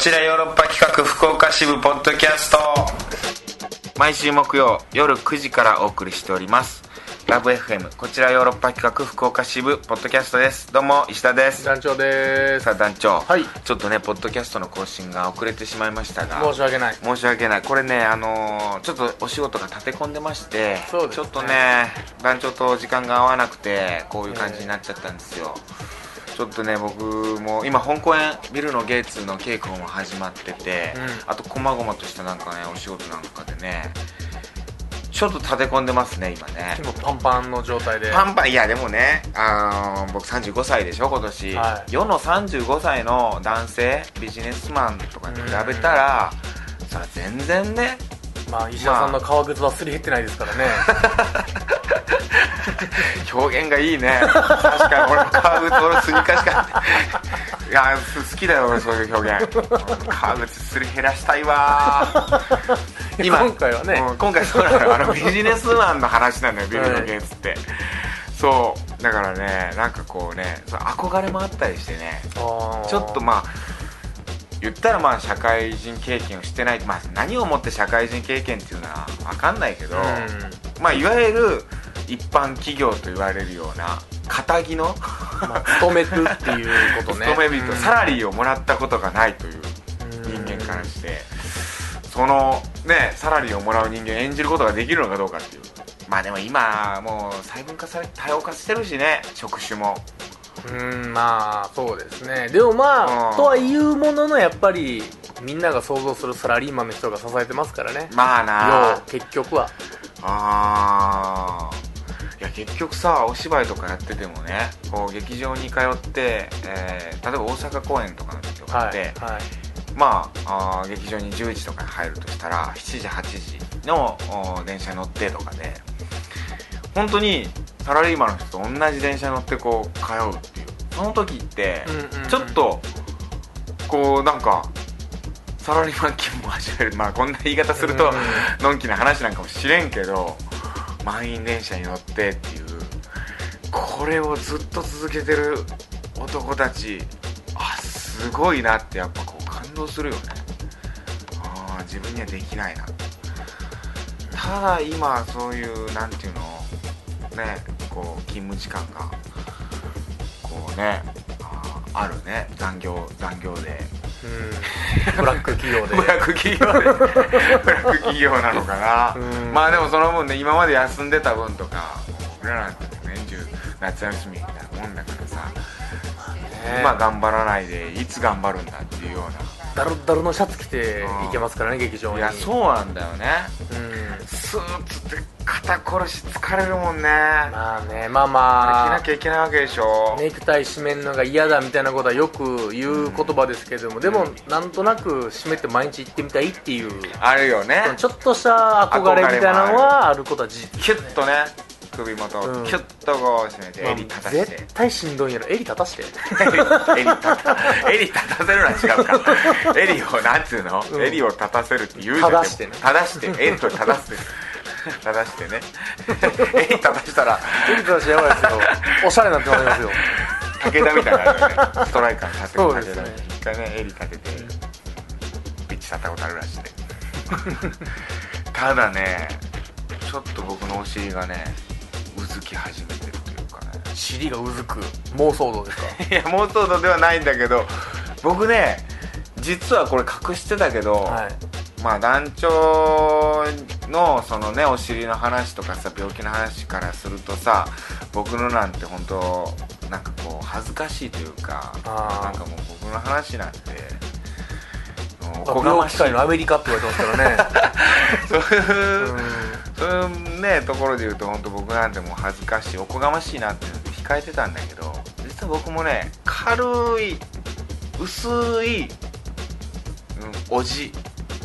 ちらヨーロッパ企画福岡支部ポッドキャスト。毎週木曜夜9時からお送りしております。ラブ FM こちらヨーロッパ企画福岡支部ポッドキャストです。どうも石田です。団長です。さあ団長、はい。ちょっとねポッドキャストの更新が遅れてしまいましたが。申し訳ない。申し訳ない。これねあのーちょっとお仕事が立て込んでましてそうですね。ちょっとね団長と時間が合わなくてこういう感じになっちゃったんですよ、ちょっとね僕も今香港園ビルのゲイツの稽古も始まってて、うん。あと細々としたなんかねお仕事なんかでねちょっと立て込んでますね今ね。結構パンパンの状態で。パンパンいやでもね、あの僕35歳でしょ今年、はい。世の35歳の男性ビジネスマンとかに比べたら、さ全然ねまあ石田さんの革靴はすり減ってないですからね、表現がいいね。確かに俺の革靴俺スニーカーしかいやす好きだよ俺そういう表現。革靴すり減らしたいわ。今回はね、うん今回そうなのよ。あの ビジネスマンの話なのよビルのゲイツって、そうだからねなんかこうね憧れもあったりしてね。ちょっとまあ言ったらまあ社会人経験をしてない、まあ、何をもって社会人経験っていうのは分かんないけど、まあ、いわゆる一般企業と言われるような肩着のうんまあ、勤めるっていうことね。勤め人、うん。サラリーをもらったことがないという人間からしてそのねサラリーをもらう人間を演じることができるのかどうかっていう。まあでも今もう細分化され多様化してるしね職種もうんまあそうですね。でもまあ、うん。とはいうもののやっぱりみんなが想像するサラリーマンの人が支えてますからね。まあな。要結局は。あー。いや結局さお芝居とかやっててもねこう劇場に通って、えー例えば大阪公演とかの時とかはいって、はいまああー劇場に10時とかに入るとしたら7時8時のお電車に乗ってとかで本当にサラリーマンの人と同じ電車に乗ってこう通うっていう。その時ってちょっとこうなんかサラリーマン気分も味わえる。まあこんな言い方するとうん。のんきな話なんかもしれんけど満員電車に乗ってっていう。これをずっと続けてる男たちあすごいなってやっぱこう感動するよね。あー自分にはできないな。ただ今そういうなんていうの？ねこう勤務時間がこうねあるね。残業残業で。うん。ブラック企業で。ブラック企業で。ブラック企業なのかな。うん。まあでもその分ね今まで休んでた分とか俺らなんて年中夏休みみたいなもんだからさ、ね今頑張らないでいつ頑張るんだっていうようダルダルのシャツ着て行けますからね劇場に。ないやそうなんだよね。うん。スーツって肩こるし疲れるもんね。まあねまあ着まあ。なきゃいけないわけでしょ。ネクタイ締めるのが嫌だみたいなことはよく言う言葉ですけども、でもなんとなく締めて毎日行ってみたいっていう。あるよね。ちょっとした憧れみたいなのはある。ことは事実キュッとね首元をうん。キュッとこう締めて襟立たして、絶対しんどいんやろ。襟立たして。襟立た襟立たせるのは違うか。襟をなんていうの、うん。襟を立たせるって言うじゃん。正してね。正して。襟を正して正してね。襟立たしたら。襟立たしてやばいですよ。おしゃれになってまいりますよ。武田みたいになストライカーに立てる武田みたいに一回ね襟立ててピッチ立ったことあるらしいね。ただねちょっと僕のお尻がねうずき始めてるというかね。尻がうずく妄想度ですか？いや妄想度ではないんだけど僕ね実はこれ隠してたけど、はいまあ団長のそのねお尻の話とかさ病気の話からするとさ僕のなんて本当なんかこう恥ずかしいというかなんかもう僕の話なんておこがましい界のアメリカって言われてますからね。そういう、うん。そういうねところで言うと本当僕なんてもう恥ずかしいおこがましいなって控えてたんだけど実は僕もね軽い薄い、うん、おじ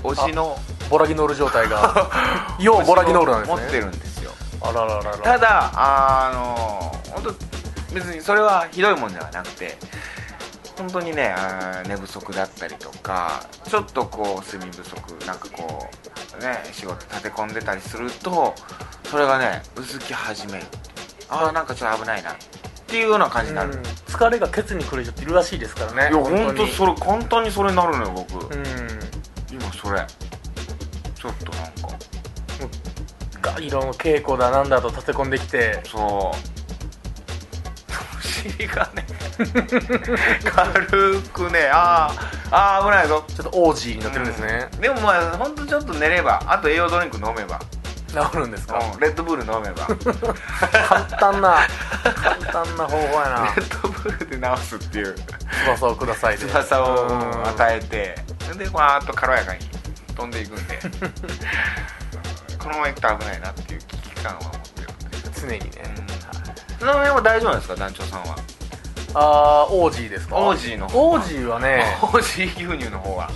おじのボラギノール状態が ようボラギノールなんですね。持ってるんですよ。あららららただあの本当別にそれはひどいもんではなくて本当にね寝不足だったりとかちょっとこう睡眠不足なんかこうね仕事立て込んでたりするとそれがねうずき始める。ああなんかちょっと危ないなっていうような感じになる。うん。疲れがケツにくる人っているらしいですからね。いや本当にそれ簡単にそれになるのよ僕、うん。今それ。ちょっとなんか。ガリロの稽古だなんだと立て込んできて。そう。お 尻がね。軽くね。あーあー危ないぞ。ちょっとオージーになってるんですね、でもまあ本当ちょっと寝れば。あと栄養ドリンク飲めば、治るんですか、うん、レッドブル飲めば。レ 簡単な簡単な方法やな。ッドブルで治すっていう。翼をくださいで翼をうん。与えてでわーっと軽やかに飛んでいくんで。このまま行くと危ないなっていう危機感は持ってるんで。常にね、その辺は大丈夫なんですか団長さんは？あーオージーですか。オージーの方オージーはね オージー牛乳の方は。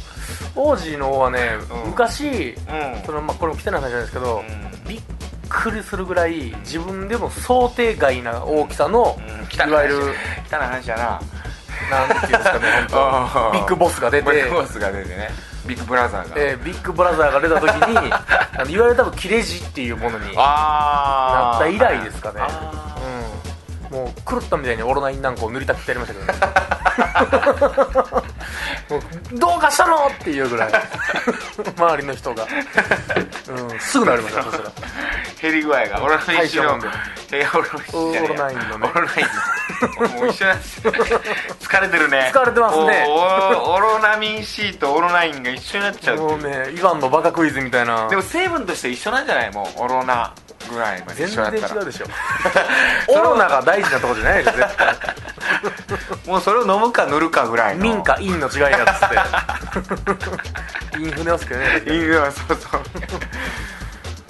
オージーの方はね、うん。昔うん。その、まあ、これも汚い話なんですけど、うん。びっくりするぐらい自分でも想定外な大きさの、いわゆる汚い話やななんていうんですかねビッグボスが出て。ビッグボスが出てね。ビッグブラザーが、えービッグブラザーが出た時に あのいわゆる多分切れ痔っていうものになあった以来ですかね。あうん。もう狂ったみたいにオロナインなんかを塗りたくってやりましたけどね どうかしたの？っていうぐらい。周りの人が、うん、すぐなりましたそしたら。ー減り具合が。オロナイン種の大したもんいやオロナインえやオロナインのね。オロナインのもう一緒なんですよ。疲れてるね。疲れてますね。オロナミン C とオロナインが一緒になっちゃう。もうねイワンのバカクイズみたいな。でも成分として一緒なんじゃない？もうオロナぐらいまで全然一緒だったら。違うでしょ。オロナが大事なとこじゃないでしょ絶対。もうそれを飲むか塗るかぐらいの。民か陰の違いだっつって。インフネますけどね。いいよそうそう。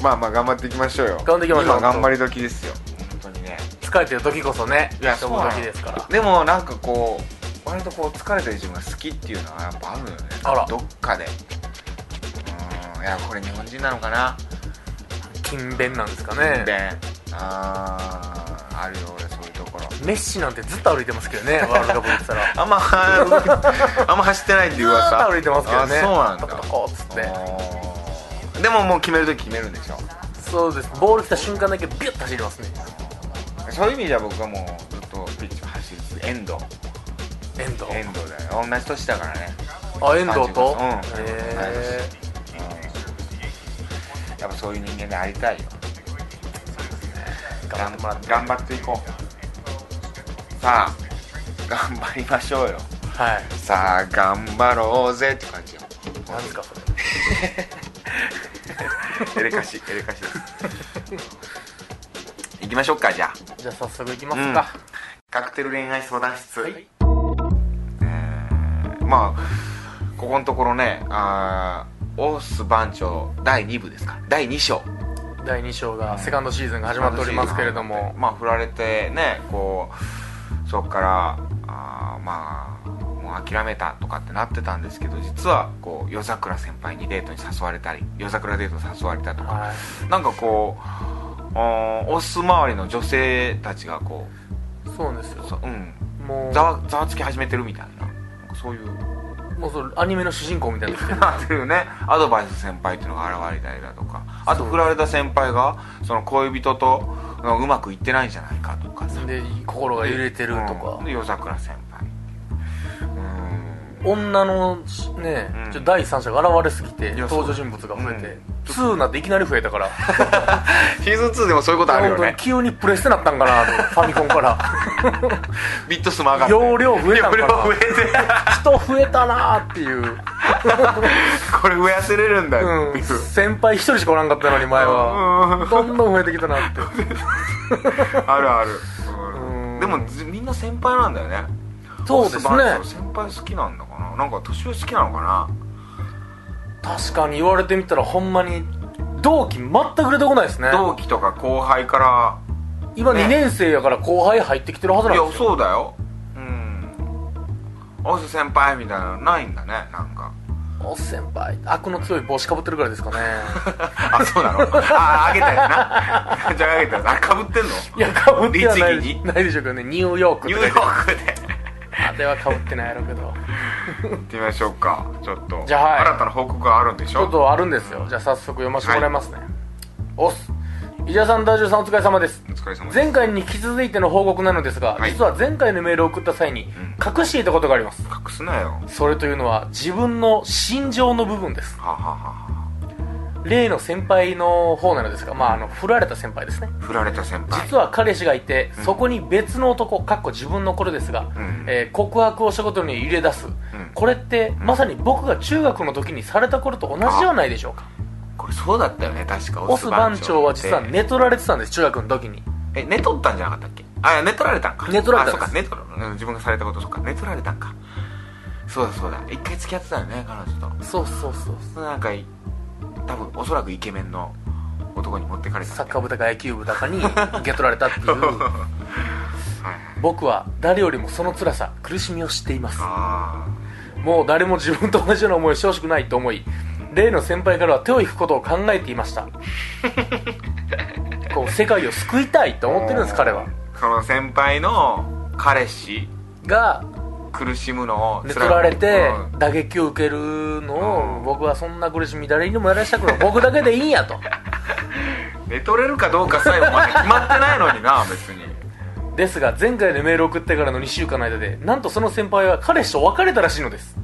まあまあ頑張っていきましょうよ。頑張っていきましょう。今頑張り時ですよ。本当にね。疲れてる時こそねいや飛ぶ時ですから。でもなんかこう割とこう疲れてる自分が好きっていうのはやっぱあるのよね。あら。どっかで。うんいやこれ日本人なのかな勤勉なんですかね。であーあるよ俺そういうところ。メッシなんてずっと歩いてますけどね ワールドカップ行ってたら。あんまあんま走ってないっていう噂ずーっと歩いてますけどね。あそうなんだ。トコトコっつって。あー。でももう決めるとき決めるんでしょ？そうです。ボール来た瞬間だけビュッと走りますね。そういう意味じゃ僕はもうずっとピッチを走り続け遠藤遠藤遠藤だよ。同じ年だからね。あ遠藤と？うん。へえやっぱそういう人間でありたいよ。頑張って頑張っていこう。さあ頑張りましょうよ。はい。さあ頑張ろうぜって感じよ。何ですかそれ。エレカシエレカシです。行きましょうかじゃあ。じゃあ早速いきますか、カクテル恋愛相談室、はい。まあここのところねあーオース番長第2部ですか？第2章。第2章がセカンドシーズンが始まっておりますけれども。まあ振られてねこうそこからあーまあもう諦めたとかってなってたんですけど実はこう夜桜先輩にデートに誘われたり夜桜デートに誘われたとか。はい。なんかこうオス周りの女性たちがこそうなんですよ。うそうん。もうざわざわつき始めてるみたいな。そういうもうそれアニメの主人公みたいにな ってきてるなってるねアドバイス先輩っていうのが現れたりだとか。あと振られた先輩がその恋人とうまくいってないんじゃないかとかさ。で心が揺れてるとうん。かで夜桜先輩女のね、うん。第三者が現れすぎて登場人物が増えて、うん。2になっていきなり増えたから。シーズン2でもそういうことあるよね。急にプレステなったんかなとファミコンから。ビット数も上がって。容量増えたんかな。増えて。人増えたなーっていう、これ増やせれるんだうん。っていう、先輩一人しかおらんかったのに前は。うん。どんどん増えてきたなって。あるある。うん。でもずみんな先輩なんだよねそうですね。先輩好きなんだかな。なんか年上好きなのかな。確かに言われてみたらほんまに同期全く出てこないですね。同期とか後輩から今ね。2年生やから後輩入ってきてるはずいやなんですよ。そうだよ。うん。オス先輩みたいなのないんだねなんか。お先輩。悪の強い帽子かぶってるぐらいですかね。あそうなの？ああげたやつな。じゃああげたあかぶってんの？いやかぶってはないないでしょうけどね。ニューヨークニューヨークであれはかぶってないやろうけど。行ってみましょうか。ちょっと。じゃあはい。新たな報告があるんでしょちょっとあるんですよ。じゃあ早速読ませてもらいますね、オス伊沢さんダジュさんお疲れ様です。お疲れ様です。前回に引き続いての報告なのですが、はい。実は前回のメールを送った際に隠していたことがあります。隠すなよ。はそれというのは自分の心情の部分です。あ、はあはあ、例の先輩の方なのですが、まあ、あの振られた先輩ですね。振られた先輩。実は彼氏がいて、うん。そこに別の男かっこ自分の頃ですが、うん。えー告白をしたことに入れ出す、これってまさに僕が中学の時にされた頃と同じではないでしょうか？これそうだったよね確か。オス番長は実は寝取られてたんです中学の時に。え寝取ったんじゃなかったっけ？あ寝取られたんか。寝取られたんあそうか寝取るうん自分がされたことそうか。寝取られたんか。そうだそうだ。一回付き合ってたよね彼女と。そうそうそう。そなんかい多分おそらくイケメンの男に持ってかれた。サッカー部だか野球部だかに受け取られたっていう。僕は誰よりもその辛さ苦しみを知っています。あもう誰も自分と同じような思いをしてほしくないと思い例の先輩からは手を引くことを考えていました。こう世界を救いたいとあ思ってるんです彼は。その先輩の彼氏が苦しむのを寝取られてうん。打撃を受けるのうん。を僕はそんな苦しみ誰にもやらしたくない。僕だけでいいんやと。寝取れるかどうかさえもまだ決まってないのにな別に。ですが前回のメールを送ってからの2週間の間でなんとその先輩は彼氏と別れたらしいのです。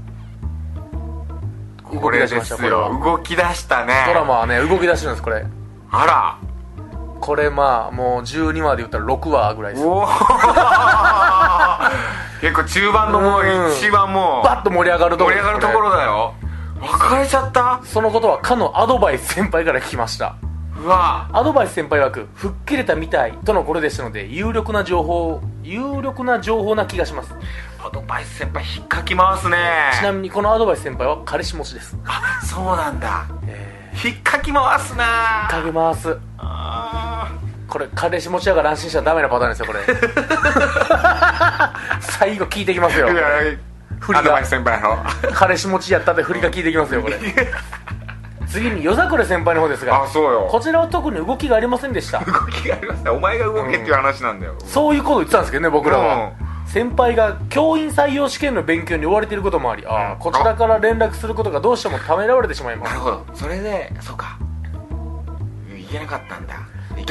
これですよ。動き出したね。ドラマはね動き出してるんですこれ。あら。これまあもう12話で言ったら6話ぐらいです。おお結構中盤のもううん。一番もうバッと盛り上がるところ盛り上がるところだよ。別れちゃった？そのことはかのアドバイス先輩から聞きました。うわ。アドバイス先輩枠吹っ切れたみたいとのことでしたので有力な情報有力な情報な気がします。アドバイス先輩引っかき回すね。ちなみにこのアドバイス先輩は彼氏持ちです。あそうなんだ。え引っかき回すな。ー、かけます。あこれ彼氏持ちやから安心しちゃダメなパターンですよこれ 最後聞いてきますよ振りが。ス先輩の。彼氏持ちやったって振りが聞いてきますよこれ。次に夜桜先輩の方ですがあそうよ。こちらは特に動きがありませんでした。動きがありますねお前が動けっていう話なんだよそういうこと言ってたんですけどね僕らは、先輩が教員採用試験の勉強に追われていることもありああこちらから連絡することがどうしてもためらわれてしまいます。なるほど。それでそうか。言えなかったんだ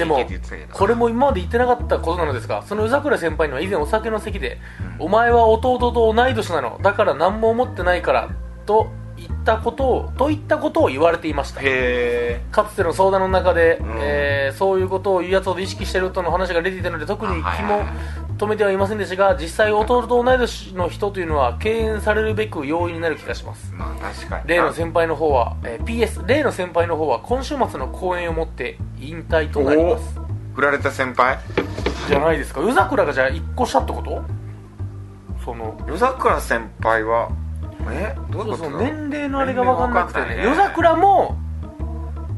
いけいけって言ってたけど。これも今まで言ってなかったことなのですがその夜桜先輩には以前お酒の席で「お前は弟と同い年なの。だから何も思ってないから」と言ったことをといったことを言われていました。へえかつての相談の中で、ん。えーそういうことを言うやつほど意識してるとの話が出ていたので特に気もはいはいはい止めてはいませんでしたが実際弟と同い年の人というのは敬遠されるべく要因になる気がします。まあ確かに。例の先輩の方は、えー PS 例の先輩の方は今週末の公演をもって引退となります。振られた先輩？じゃないですか。夜桜がじゃあ1個下ってこと？その夜桜先輩はえ？どういうこと？年齢のあれが分かんなくてね。年齢夜桜も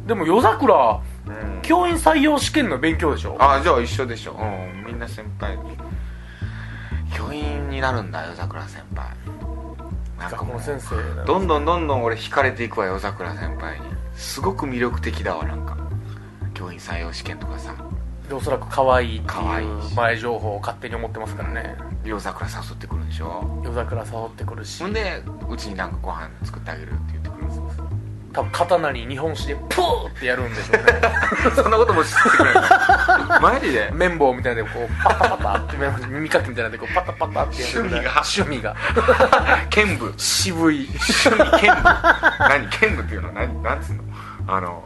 でも夜桜うん。教員採用試験の勉強でしょ？あじゃあ一緒でしょ。うんみんな先輩になるんだ夜桜先輩。なんかもう先生どんどんどんどん俺惹かれていくわ夜桜先輩に。すごく魅力的だわなんか。教員採用試験とかさ。でおそらく可愛いって可愛いいう前情報を勝手に思ってますからね。夜桜誘ってくるんでしょ。夜桜誘ってくるし。ほんでうちになんかご飯作ってあげるって言ってくるんですよ多分刀に日本酒でプーってやるんでしょうね。そんなことも知ってくれるの？マジで？綿棒みたいなのでこうパタパタって耳かきみたいなのでこうパタパタってやる。ぐらい趣味が。剣舞。渋い。趣味剣舞。何？剣舞っていうの何？なんつうの？あの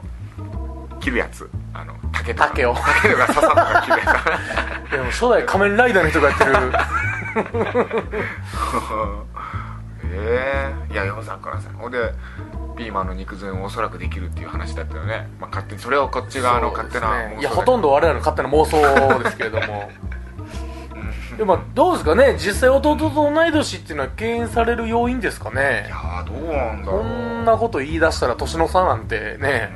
切るやつ。あの竹とか。竹を。竹とか笹とか切るやでも初代仮面ライダーの人がやってる。つ ええいや夜桜さんほんでピーマンの肉詰めもおそらくできるっていう話だったよね、まあ、勝手にそれをこっち側の勝手なねいやほんとんど我々の勝手な妄想ですけれども。でもどうですかね？実際弟と同い年っていうのは敬遠される要因ですかいねやーどうなんだろこうんなこと言い出したら年の差なんてね。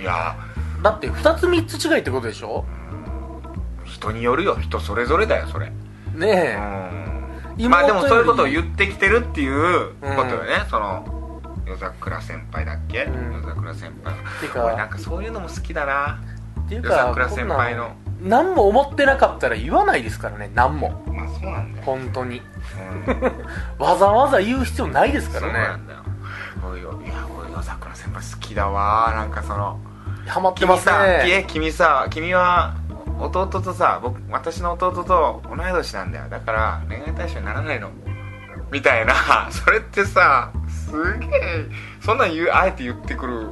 いや。だって2つ3つ違いってことでしょ？人によるよ。人それぞれだよそれ。うねん。えまあでもそういうことをう言ってきてるっていうことよね、その夜桜先輩だっけ、うん。夜桜先輩てか俺なんかそういうのも好きだな。っていう夜か桜先輩の。何も思ってなかったら言わないですからね何も。まあそうなんだよ、本当に。うん、わざわざ言う必要ないですかそうらねなんだよ。いや俺夜桜先輩好きだわ。なんかそのハマってます君さ君さ君は弟とさ僕私の弟と同い年なんだよ。だから恋愛対象にならないの。みたいな。それってさすげえ。そんなん言うあえて言ってくる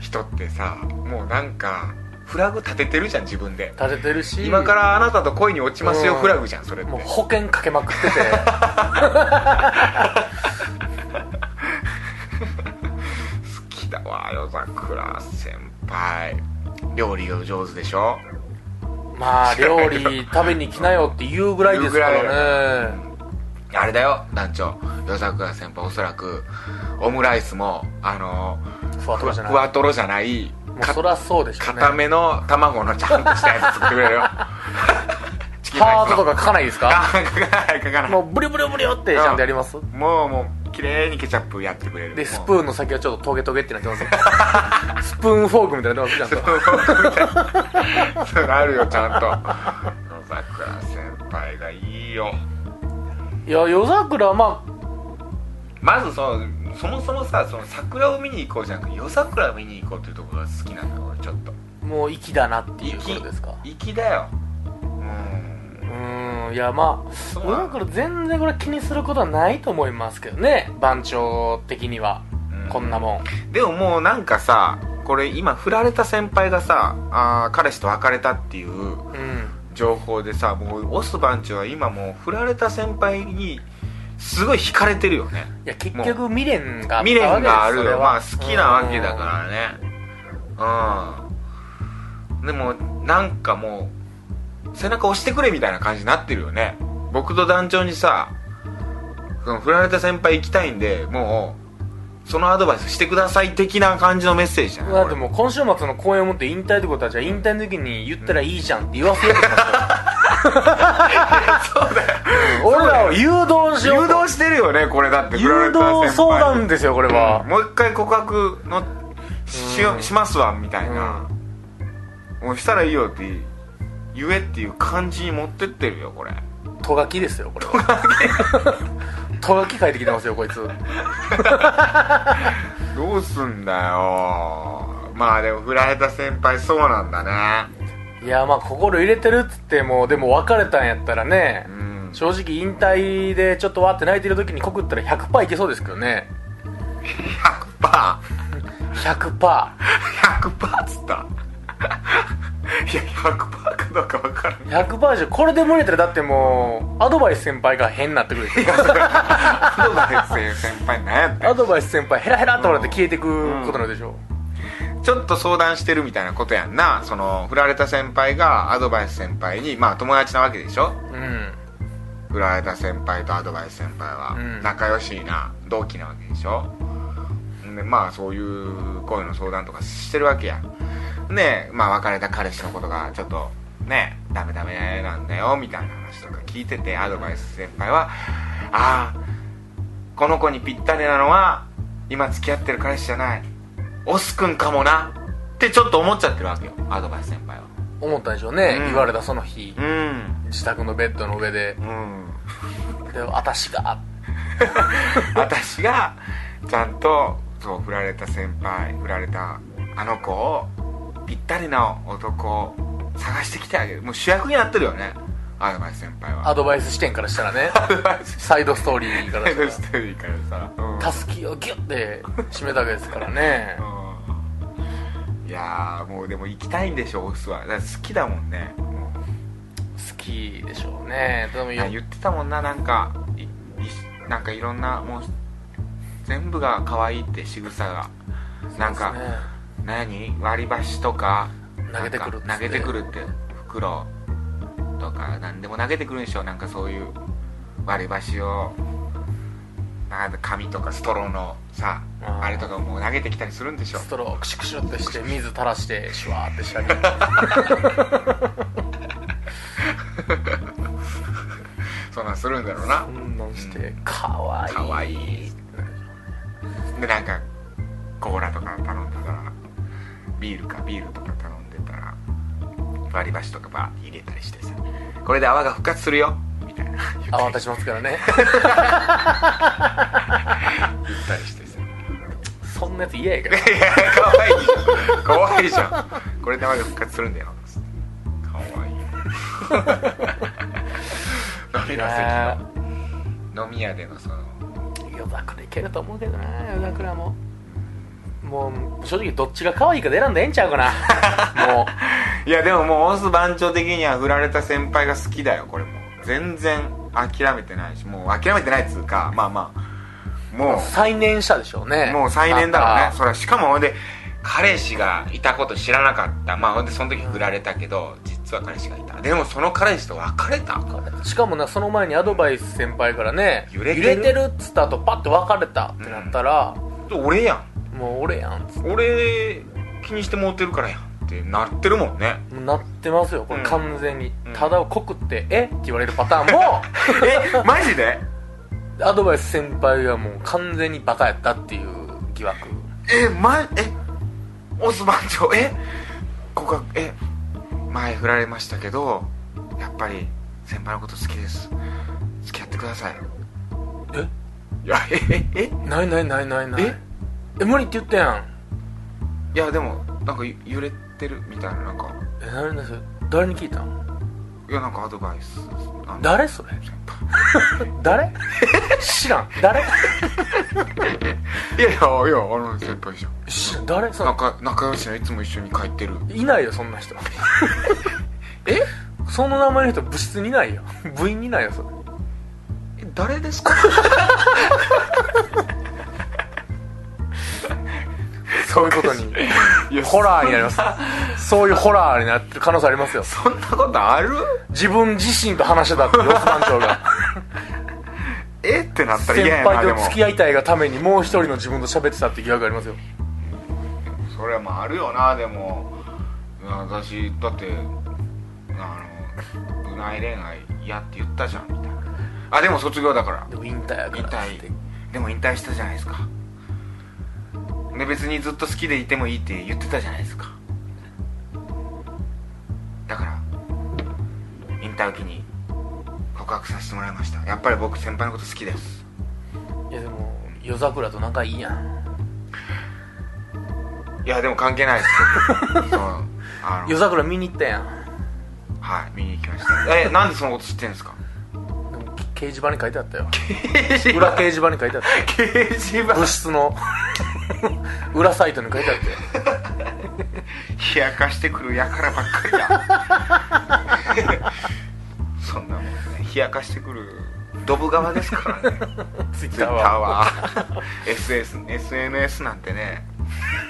人ってさもうなんかフラグ立ててるじゃん自分で。立ててるし。今からあなたと恋に落ちますようん。フラグじゃんそれって。もう保険かけまくってて。好きだわ夜桜先輩。料理が上手でしょ？まあ料理食べに来なよって言うぐらいですからね。あれだよ団長。夜桜先輩おそらくオムライスもあのふわとろじゃない。ふわとろじゃないそりゃそうでしょうね。固めの卵のちゃんとしたやつ作ってくれるよ。ハートとか書かないですか？あ 書かない書かない。もうブリブリブリよってちゃんとやります？もうもう綺麗にケチャップやってくれる。でスーンプーンの先はちょっとトゲトゲってなってます スプーンフォークみたいになってますちゃんとそうなるよちゃんと。夜桜先輩がいいよ。いや夜桜はままずそのそもそもさその桜を見に行こうじゃなくて夜桜を見に行こうっていうところが好きなんだよ俺ちょっと。あもう粋だなっていうことですか？粋だよ。うんうーんいやまあそう夜桜全然これ気にすることはないと思いますけどね。番長的には。うん。こんなもん。でももうなんかさこれ今振られた先輩がさあー彼氏と別れたっていううん。情報でさもうオス番長は今もう振られた先輩にすごい惹かれてるよね。いや結局未練があ未練があるよ。まあ好きなわけだからね。うん。でもなんかもう背中押してくれみたいな感じになってるよね。僕と団長にさその振られた先輩行きたいんでもうそのアドバイスしてください的な感じのメッセージじゃない？だってもう今週末の公演をもって引退ってことはじゃあ引退の時に言ったらいいじゃんって言わせよう そうだよ。俺らを誘導しようと。誘導してるよねこれだって振誘導相談ですよこれは、もう一回告白のしようんしますわみたいな、もうしたらいいよって言えっていう感じに持ってってるよこれ。とがきですよこれは。とがき書いてきてますよこいつ。どうすんだよ。まあでも振られた先輩そうなんだね。いやまあ心入れてるっつってもでも別れたんやったらねうん。正直引退でちょっとわって泣いてる時に告ったら100%いけそうですけどね。100%100% 100%っつったいや100%かどうか分からん。100%じゃこれで無理やったらだってもうアドバイス先輩が変になってくるでしょ。アドバイス先輩何やってんアドバイス先輩ヘラヘラっと笑って消えてくことなんでしょ。ちょっと相談してるみたいなことやんな。その振られた先輩がアドバイス先輩にまあ友達なわけでしょ？うん。振られた先輩とアドバイス先輩は。うん。仲良しな同期なわけでしょ？でまあそういう恋の相談とかしてるわけやでまあ別れた彼氏のことがちょっとねダメダメなんだよみたいな話とか聞いててアドバイス先輩はああこの子にぴったりなのは今付き合ってる彼氏じゃないオスくんかもなってちょっと思っちゃってるわけよアドバイス先輩は。思ったんでしょうね、うん。言われたその日。うん。自宅のベッドの上で。うん。で私が。私がちゃんとそう振られた先輩振られたあの子をぴったりな男を探してきてあげる。もう主役になってるよね。アドバイス先輩は。アドバイス視点からしたらね。サイドストーリーからしサイドストーリーからさ、うん。たらたすきをギュッて締めたわけですからね。うん。いやーもうでも行きたいんでしょオスは。だ好きだもんね。も好きでしょうね。でも言ってたもんな。なんかいいなんかいろんなもう全部が可愛いって仕草が。なんか、何？割り箸とか投げてくるっつって。なんか投げてくるって袋とか何でも投げてくるんでしょなんかそういう割り箸をなんか紙とかストローのさあれとかもう投げてきたりするんでしょストロークシュクシュってして水垂らしてシュワーってしたりそんなんするんだろうな。そんなんしてかわいい。かわいい。でなんかコーラとか頼んでたらビールかビールとか頼んでたら割り箸とかバーって入れたりしてさこれで泡が復活するよみたいな。泡立ちますからね。言ったりしてさ。そんなやつ嫌やけどいやかわいいじゃん。かわいいじゃん。これでまだ復活するんだよ。かわい。い 飲みの席の飲み屋でのその。夜桜いけると思うけどな夜桜ももう正直どっちが可愛いかで選んでええんちゃうかな。も いやでももうオス番長的には振られた先輩が好きだよこれも。全然諦めてないしもう諦めてないっつうかまあまあ。もう。最年下でしょうね。もう最年だろうね。あそれはしかもほんで彼氏がいたこと知らなかった。まあほんでその時振られたけど実は彼氏がいた。でもその彼氏と別れた。しかもなその前にアドバイス先輩からね揺れてる？っつった後パッと別れたってなったら、俺やんもう俺やんっつって。俺気にしてもうてるからやんってなってるもんね。もうなってますよこれうん。完全に、うん。ただを告って「え？っ?」て言われるパターンも。え？マジで？アドバイス先輩がもう完全にバカやったっていう疑惑。えまえ？オス番長え？告白え？前振られましたけどやっぱり先輩のこと好きです。付き合ってください。え？いやえ？え？え？ないないないないない。え？え無理って言ったやん。いやでもなんかゆ揺れてるみたいななんか。え何だそれ誰に聞いたん？いやなんかアドバイス。誰それ？誰？知らん。誰？いやいやいやあの先輩じゃん。知らん誰？その。仲仲良しのいつも一緒に帰ってる。いないよそんな人。え？その名前の人部室にいないよ。部員にいないよそれ。え誰ですか？そういうことに。ホラーになります。そういうホラーになってる可能性ありますよ。そんなことある？自分自身と話してたってロス番長が。えってなったら先嫌やなでも輩と付き合いたいがためにもう一人の自分と喋ってたって疑惑ありますよ。それもあるよなでも。私だってあのうない恋愛嫌って言ったじゃんみたいな。あでも卒業だから。でも引退やから引退。でも引退したじゃないですかで別にずっと好きでいてもいいって言ってたじゃないですか。だから引退を機に告白させてもらいました。やっぱり僕先輩のこと好きです。いやでも夜桜と仲いいやん。いやでも関係ないです僕 そう夜桜見に行ったやん。はい見に行きました。えなんでそのこと知ってんですか？示板に書いてあったよ。裏掲示板に書いてあったよ。掲示板。部室の。裏サイトに書いてあったよ。冷やかしてくるやからばっかりや そんなもんね。冷やかしてくるドブ側ですからね。ツイッターは SS SNS なんてね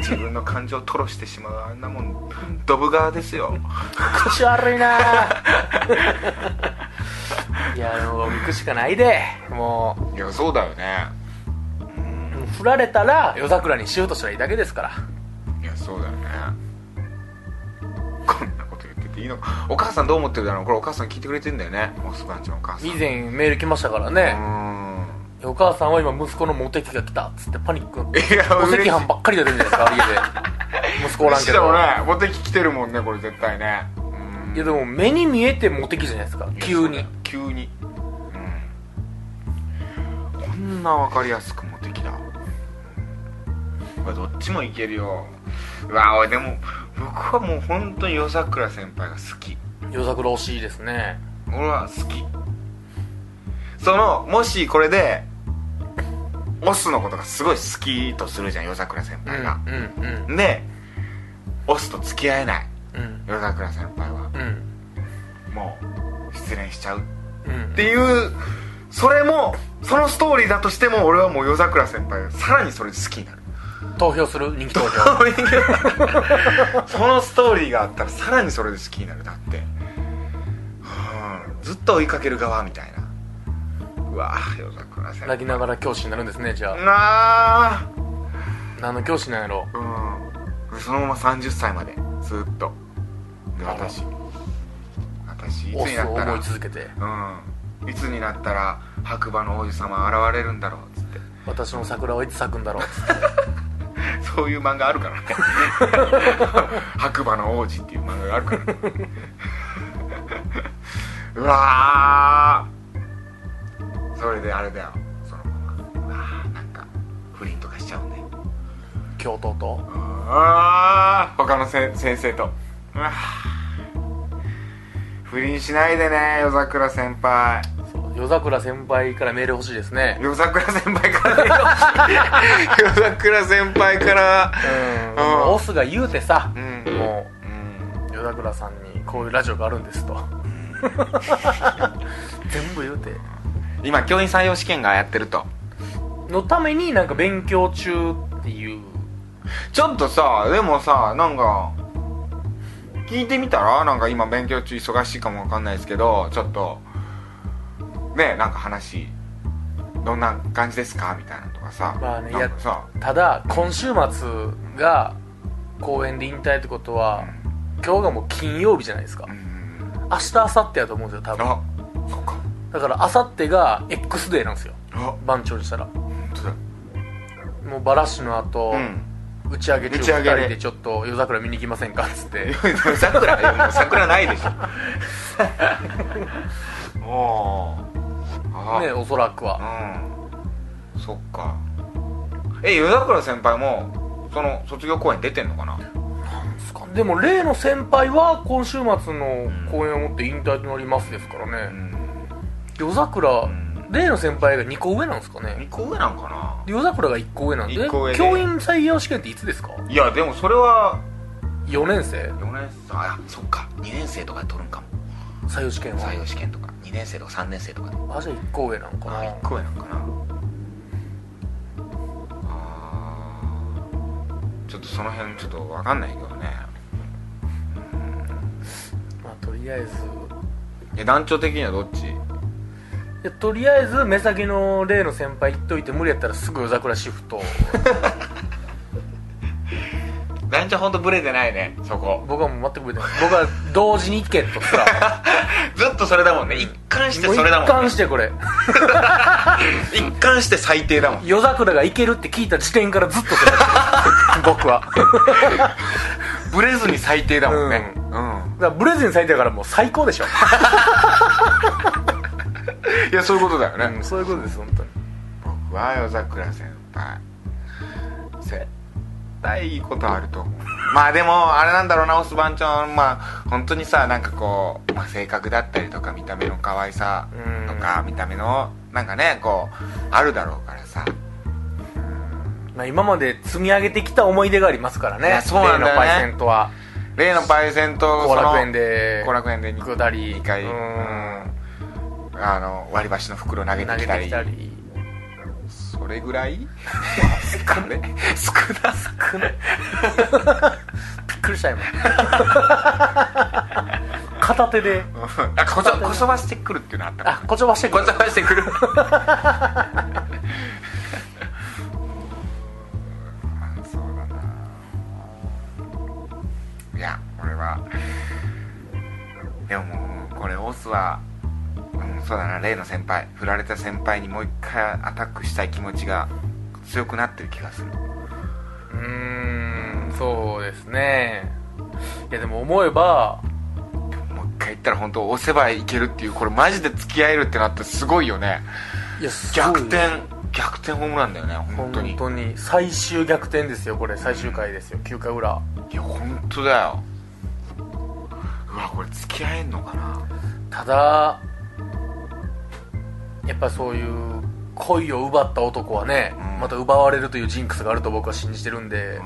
自分の感情を吐露してしまうあんなもんドブ側ですよ。口悪いな いやでも行くしかないで。もいやそうだよね。振られたら夜桜にしようとしたらいいだけですから。いやそうだよね。こんなこと言ってていいの？かお母さんどう思ってるだろう？これお母さん聞いてくれてんだよね。モスバンチのお母さん。以前メール来ましたからうね、んお母さんは今息子のモテ期が来たっつってパニック。いやお赤飯ばっかり出てるんじゃないですか家で。息子おらんけど。ねモテ期来てるもんねこれ絶対ね。うん。いやでも目に見えてモテ期じゃないですか急に急に。うん。こんな分かりやすくモテ期だうわどっちもいけるよ。うわ俺でも僕はもう本当に夜桜先輩が好き。夜桜惜しいですね。俺は好き。そのもしこれでオスのことがすごい好きとするじゃん夜桜先うん輩が、うんうんでオスと付き合えない。うん。夜桜先輩は。うん。もう失恋しちゃう。うんっていうそれもそのストーリーだとしても俺はもう夜桜先輩がさらにそれで好きになる。投票する？人気投票。そのストーリーがあったらさらにそれで好きになる。だって、うん、ずっと追いかける側みたいな。うわ夜桜先輩。泣きながら教師になるんですねじゃあ。なあ何の教師なんやろ？うん。そのまま30歳までずっと。で私私いつオスをになったら。思い続けて。うん。いつになったら白馬の王子様現れるんだろうっつって。私の桜はいつ咲くんだろう そういう漫画あるからね。白馬の王子っていう漫画があるから。うわー。それであれだよ。そのままうわーなんか不倫とかしちゃうんだよ。教頭と？ああ他のせ先生と。うわ不倫しないでね夜桜先輩。夜桜先輩からメール欲しいですね。夜桜先輩からね。夜桜先輩から。オスが言うてさ、うん。もうん。う夜桜さんにこういうラジオがあるんですと。全部言うて。今教員採用試験がやってると。のためになんか勉強中っていう。ちょっとさでもさなんか聞いてみたらなんか今勉強中忙しいかもわかんないですけどちょっとねなんか話どんな感じですかみたいなのとかさ。まあねなんかさ。ただ今週末が公演で引退ってことは今日がもう金曜日じゃないですか。うん。明日明後日やと思うんですよ多分。あそっか。だから明後日が X デーなんですよ。あ。番長にしたら。本当だ。もうバラシの後、うん打ち上げ中2打ち上げで。人でちょっと夜桜見に行きませんかっつって。桜いやもう桜ないでしょ。おーあねおそらくは。うん。そっか。え夜桜先輩もその卒業公演出てんのかな？でも例の先輩は今週末の公演をもって引退となりますですからうね、ん。夜桜、ん例の先輩が2個上なんですかね。2個上なんかな。夜桜が1個上なんで。一個上で。教員採用試験っていつですか？いやでもそれは4年生。4年生。あそっか。2年生とかで取るんかも。採用試験は？採用試験とか。2年生とか3年生とかで。あじゃあ1個上なんかな。あ1個上なんかな。あー。ちょっとその辺ちょっと分かんないけどね。まあとりあえず。え団長的にはどっち？いやとりあえず目先の例の先輩言っといて無理やったらすぐ夜桜シフト。団長ほんとブレてないねそこ。僕はもう全く無理ない。僕は同時に行けとすら ずっとそれだもんね。一貫してそれだもん、う一貫ね、してこれ。一貫して最低だもん。夜桜が行けるって聞いた時点からずっとそれ僕は。ブレずに最低だもんね。うん、だからブレずに咲いてるからもう最高でしょ、いやそういうことだよね、うんそういうことです本当に。僕は夜桜先輩。絶対いいことあると思う。まあでもあれなんだろうなオス番長まあ本当にさなんかこう、まあ、性格だったりとか見た目の可愛さとか見た目のなんかねこうあるだろうからさ。まあ、今まで積み上げてきた思い出がありますからね。そうなんだよね。例のパイセントは。例のパイセンと後楽園で後楽園で2下り。回。うんあの割り箸の袋投げ投げててきたり。きたりそれぐらい？少 ね少な。少な。いびっくりした今。片手で。あこそこそばしてくるっていうのあったあこちょばしてくる。こそばしてくる。そうだな。いや俺は。でももうこれオスは、うん、そうだな例の先輩振られた先輩にもう一回アタックしたい気持ちが強くなってる気がする。うーんそうですね。いやでも思えばもう一回言ったら本当押せばいけるっていうこれマジで付き合えるってなってすごいよね。いやすごい逆転逆転ホームランだよね本当に。本当に最終逆転ですよこれ。最終回ですよ9回裏。いや本当だよ。うわこれ付き合えんのかな。ただやっぱそういう恋を奪った男はね、うん。また奪われるというジンクスがあると僕は信じてるんで、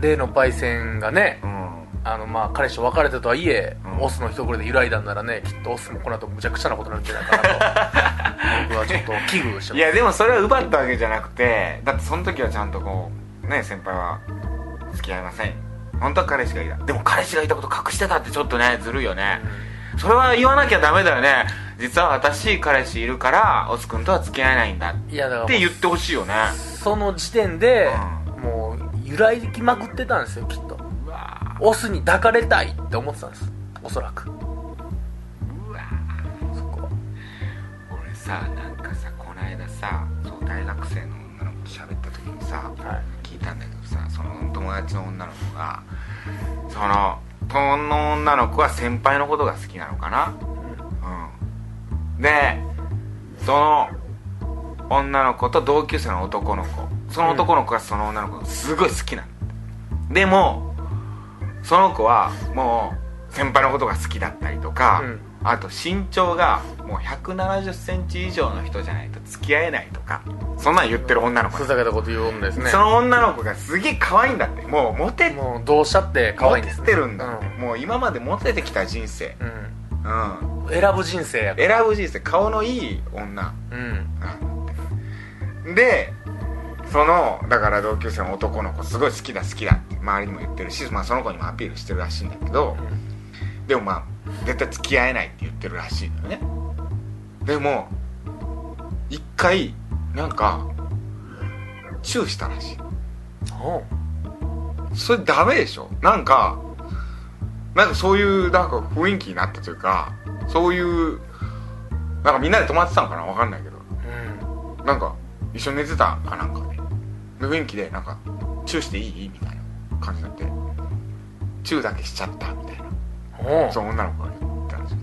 例のパイセンがねうん、うん、あのまあ彼氏と別れたとはいえ、うん。オスの一声で揺らいだんならねきっとオスもこの後むちゃくちゃなことになるんじゃないかなと。僕はちょっと危惧してます。いやでもそれは奪ったわけじゃなくてだってその時はちゃんとこうね先輩は付き合いません。本当は彼氏がいた。でも彼氏がいたこと隠してたってちょっとねずるいよね。それは言わなきゃダメだよね実は私彼氏いるからオス君とは付き合えないんだって言ってほしいよね。その時点で、うもう揺らいきまくってたんですよきっと。オスに抱かれたいって思ってたんです。おそらく。うわそこ。は俺さなんかさこの間さそう大学生の女の子と喋った時にさ、はい。聞いたんだけどさその友達の女の子がそのその女の子は先輩のことが好きなのかな？うんでその女の子と同級生の男の子。その男の子がその女の子がすごい好きなのでもその子はもう先輩のことが好きだったりとか、うん。あと身長がもう1 7 0ンチ以上の人じゃないと付き合えないとかそんなん言ってる女の子。ふざけたこと言う女ですね。その女の子がすげえ可愛いんだって。もうモテもうどうしたって可愛いんです、ね、モテてるんだって、もう今までモテてきた人生。うん、うん。うん、選ぶ人生やから。選ぶ人生顔のいい女。うん。でそのだから同級生の男の子すごい好きだ好きだって周りにも言ってるし、まあ、その子にもアピールしてるらしいんだけどでもまあ絶対付き合えないって言ってるらしいのよね。でも一回なんかチューしたらしい。それダメでしょ。なんかなんかそういうなんか雰囲気になったというかそういうなんかみんなで泊まってたのかなわかんないけど。うん。なんか一緒に寝てたかなんかで。で雰囲気でなんかチューしていい？みたいな感じになって。チューだけしちゃったみたいな。その女の子が言ったんですよ。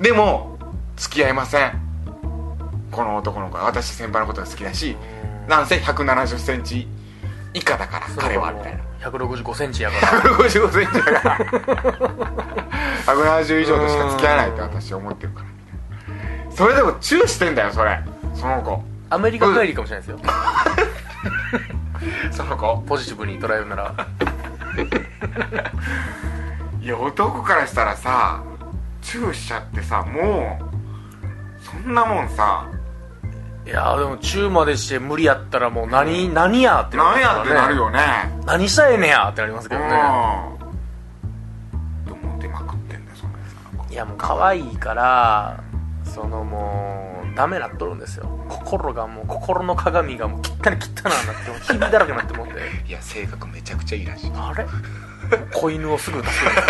でも付き合いません。この男の子は。私先輩のことが好きだしなん。せ1 7 0センチ以下だから彼はみたいな165センチやから。155センチだから。170以上としか付き合えないって私思ってるから。それでもチューしてんだよそれ。その子。アメリカ帰りかもしれないですよ、その子。ポジティブに捉えるなら。いや男からしたらさチューしちゃってさもうそんなもんさいやーでもチューまでして無理やったらもう何、何や？ってなんやってなるよよね。何したらええねやってなりますけどね。うん。どうモテまくってんだよそいやもう可愛いからそのもうダメなっとるんですよ。心がもう心の鏡がもう汚い汚なんなってもうひびだらけになって思って。いや性格めちゃくちゃいいらしい。あれ？子犬をすぐ助ける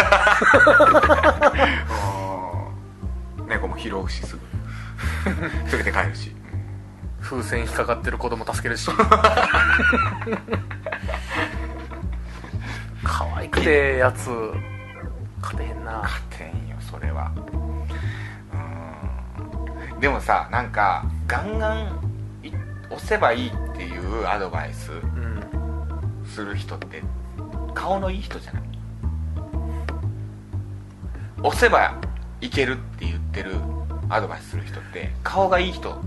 うん。猫も拾うしすぐ。すぐて帰るし風船引っかかってる子供助けるし。可愛くてやつ。勝てへんな。勝てんよそれは。うん。でもさなんかガンガンい押せばいいっていうアドバイスうん。する人って顔のいい人じゃない？押せばいけるって言ってるアドバイスする人って顔がいい人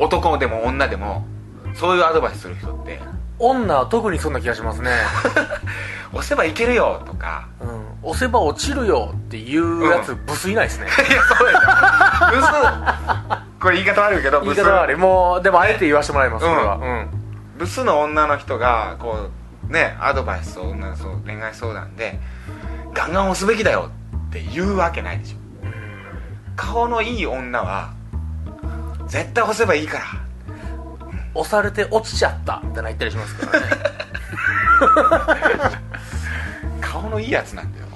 男でも女でもそういうアドバイスする人って。女は特にそんな気がしますね。押せばいけるよとか。うん。押せば落ちるよっていうやつ、ブスいないですね。いやそうやブス。これ言い方悪いけど 言い方悪い。もうでもあえて言わせてもらいます、うんこれは。うん。ブスの女の人がこうねアドバイスを女のそう恋愛相談でガンガン押すべきだよって言うわけないでしょ。顔のいい女は絶対押せばいいから。押されて落ちちゃった。みたいな言ったりしますからね。顔のいいやつなんだよ。っ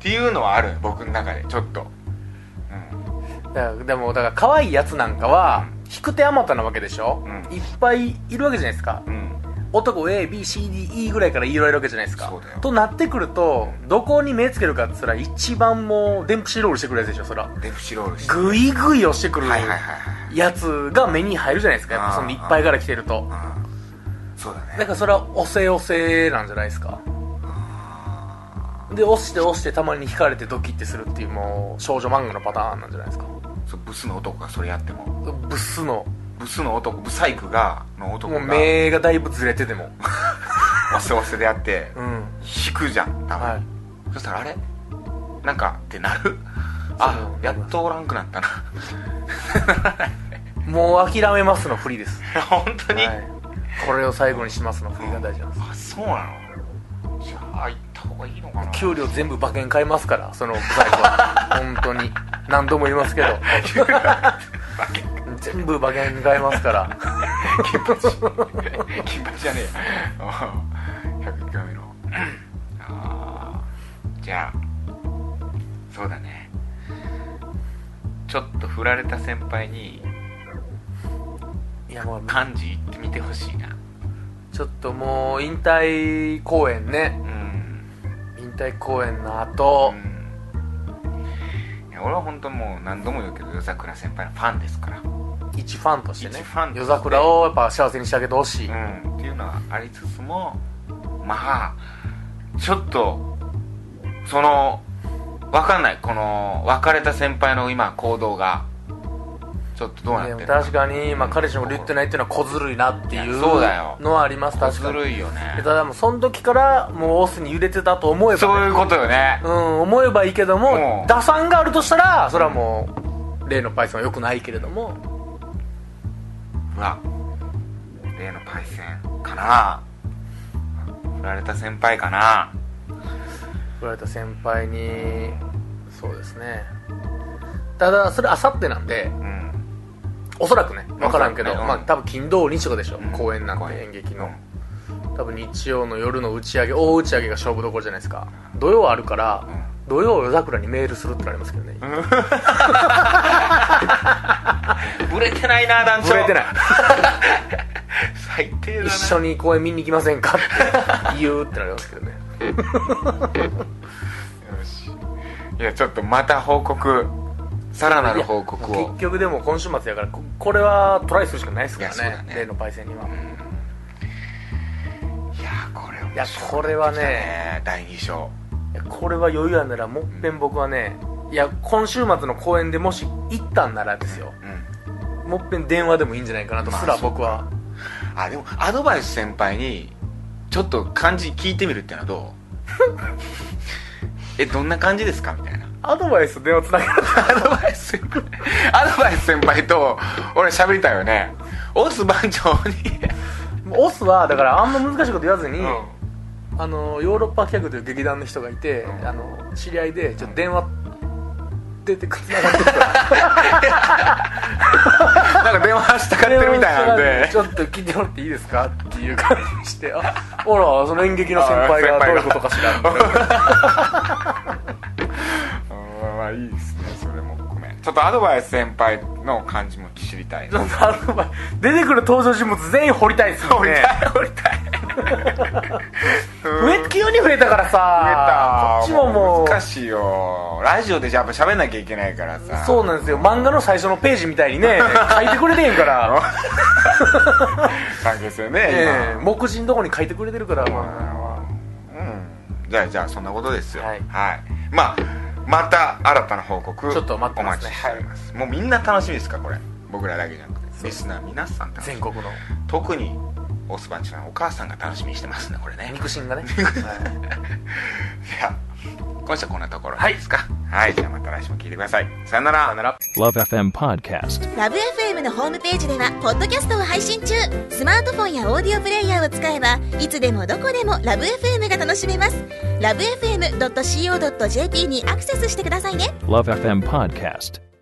ていうのはある。僕の中で。ちょっと。うん。だからでもだから可愛いやつなんかは引く手あまたなわけでしょ、うん。いっぱいいるわけじゃないですか。うん男 ABCDE ぐらいから言われるわけじゃないですか。となってくるとどこに目つけるかって言ったら一番もうデンプシーロールしてくるやつでしょそら。デフシロールしてグイグイ押してくるやつが目に入るじゃないですか。やっぱそのいっぱいから来てると。うん。そうだね。だからそれは押せ押せなんじゃないですか。で押して押してたまに引かれてドキッてするっていうもう少女漫画のパターンなんじゃないですか。ブスの男がそれやっても。ブスのブスの男ブサイクがの男もうが目がだいぶずれてても。押せ押せでやってうん。引くじゃん多分、はい。そしたらあれ？なんかってなる？あそうやっとおらんくなったな。もう諦めますの振りです、本当に、はい、これを最後にしますの振りが大事なんです。あそうなの？じゃあ行った方がいいのかな？給料全部馬券買いますからそのブサイクは。本当に。何度も言いますけど 全部馬券買いますから。金 八金八じゃねえや101回目の。あーじゃあそうだね。ちょっと振られた先輩にいやもう漢字言ってみてほしいな。ちょっともう引退公演ね。うん。引退公演の後、うん。いや俺は本当もう何度も言うけど夜桜先輩のファンですから一ファンとしてね夜桜をやっぱ幸せにしてあげてほしい、うん、っていうのはありつつもまあちょっとそのわかんない。この別れた先輩の今行動がちょっとどうなって確かに、まあ、彼氏のこと言ってないっていうのは小ずるいなっていうそうだよ。のはあります確ずかに。るいよね。でただもうその時からもうオスに揺れてたと思えば、ね、そういうことよね。うん思えばいいけども、うん。打算があるとしたらそれはもう例のパイソンはよくないけれどもうわ例のパイセンかな。振られた先輩かな。振られた先輩にそうですね。ただそれあさってなんでうん。おそらくね分からんけど、ねうん。まあ多分金土日とかでしょ、うん。公演なんて演。劇の、多分日曜の夜の打ち上げ大打ち上げが勝負どころじゃないですか。土曜あるから、土曜夜桜にメールするってなりますけどね、売 れてないな団長。触れてない。最低だな一緒に公演見に行きませんか？っ て言うってなりますけどね。よし。いやちょっとまた報告。さらなる報告を。結局でも今週末やからここれはトライするしかないですからね。ね。例のパイセンには、いやこれい。やこれはね。第2章。これは余裕あんならもっぺん僕はねいや今週末の公演でもし行ったんならですよ。うんもっぺん電話でもいいんじゃないかなとすらまあ僕は、あでもアドバイス先輩にちょっと感じ聞いてみるってのはどう？えどんな感じですかみたいな。アドバイス電話つなげる。アドバイス先輩。アドバイス先輩と俺喋りたいよね。オス番長に。オスはだからあんま難しいこと言わずに、うん。あのヨーロッパ客という劇団の人がいて、うん。あの知り合いでちょっと電話出てくつながってなんか電話したがってるみたいなんで。ちょっと聞いてもらっていいですかっていう感じにして。あほらその演劇の先輩がどういうことかしらみたいな。うんまあいいですね。それもごめ。んちょっとアドバイス先輩の感じも知りたいちょっとアドバイス。出てくる登場人物全員掘りたいですよね。掘りたい掘りたい増え急に増えたからさ。こっちももう。難しいよ。ラジオでやっぱ喋んなきゃいけないからさ。そうなんですよ。漫画の最初のページみたいにね書いてくれてんから、感じですよね、ええ今。目次のとこに書いてくれてるから、まうん。じゃあじゃあそんなことですよ。はい。まあまた新たな報告ちょっと待ってますね。お待ちしております、もうみんな楽しみですかこれ。僕らだけじゃなくて。リスナー皆さんあ、楽しみ。全国の。特にオスバンチのお母さんが楽しみにしてますねこれね。肉親がね、じゃあ今週はこんなところですか。はい、じゃあまた来週も聞いてください。さよなら。さよなら。Love FM Podcast. ラブ f m のホームページではポッドキャストを配信中。スマートフォンやオーディオプレイヤーを使えばいつでもどこでもラブ f m が楽しめます。ラブ FM.co.jp にアクセスしてくださいね。Love FM Podcast.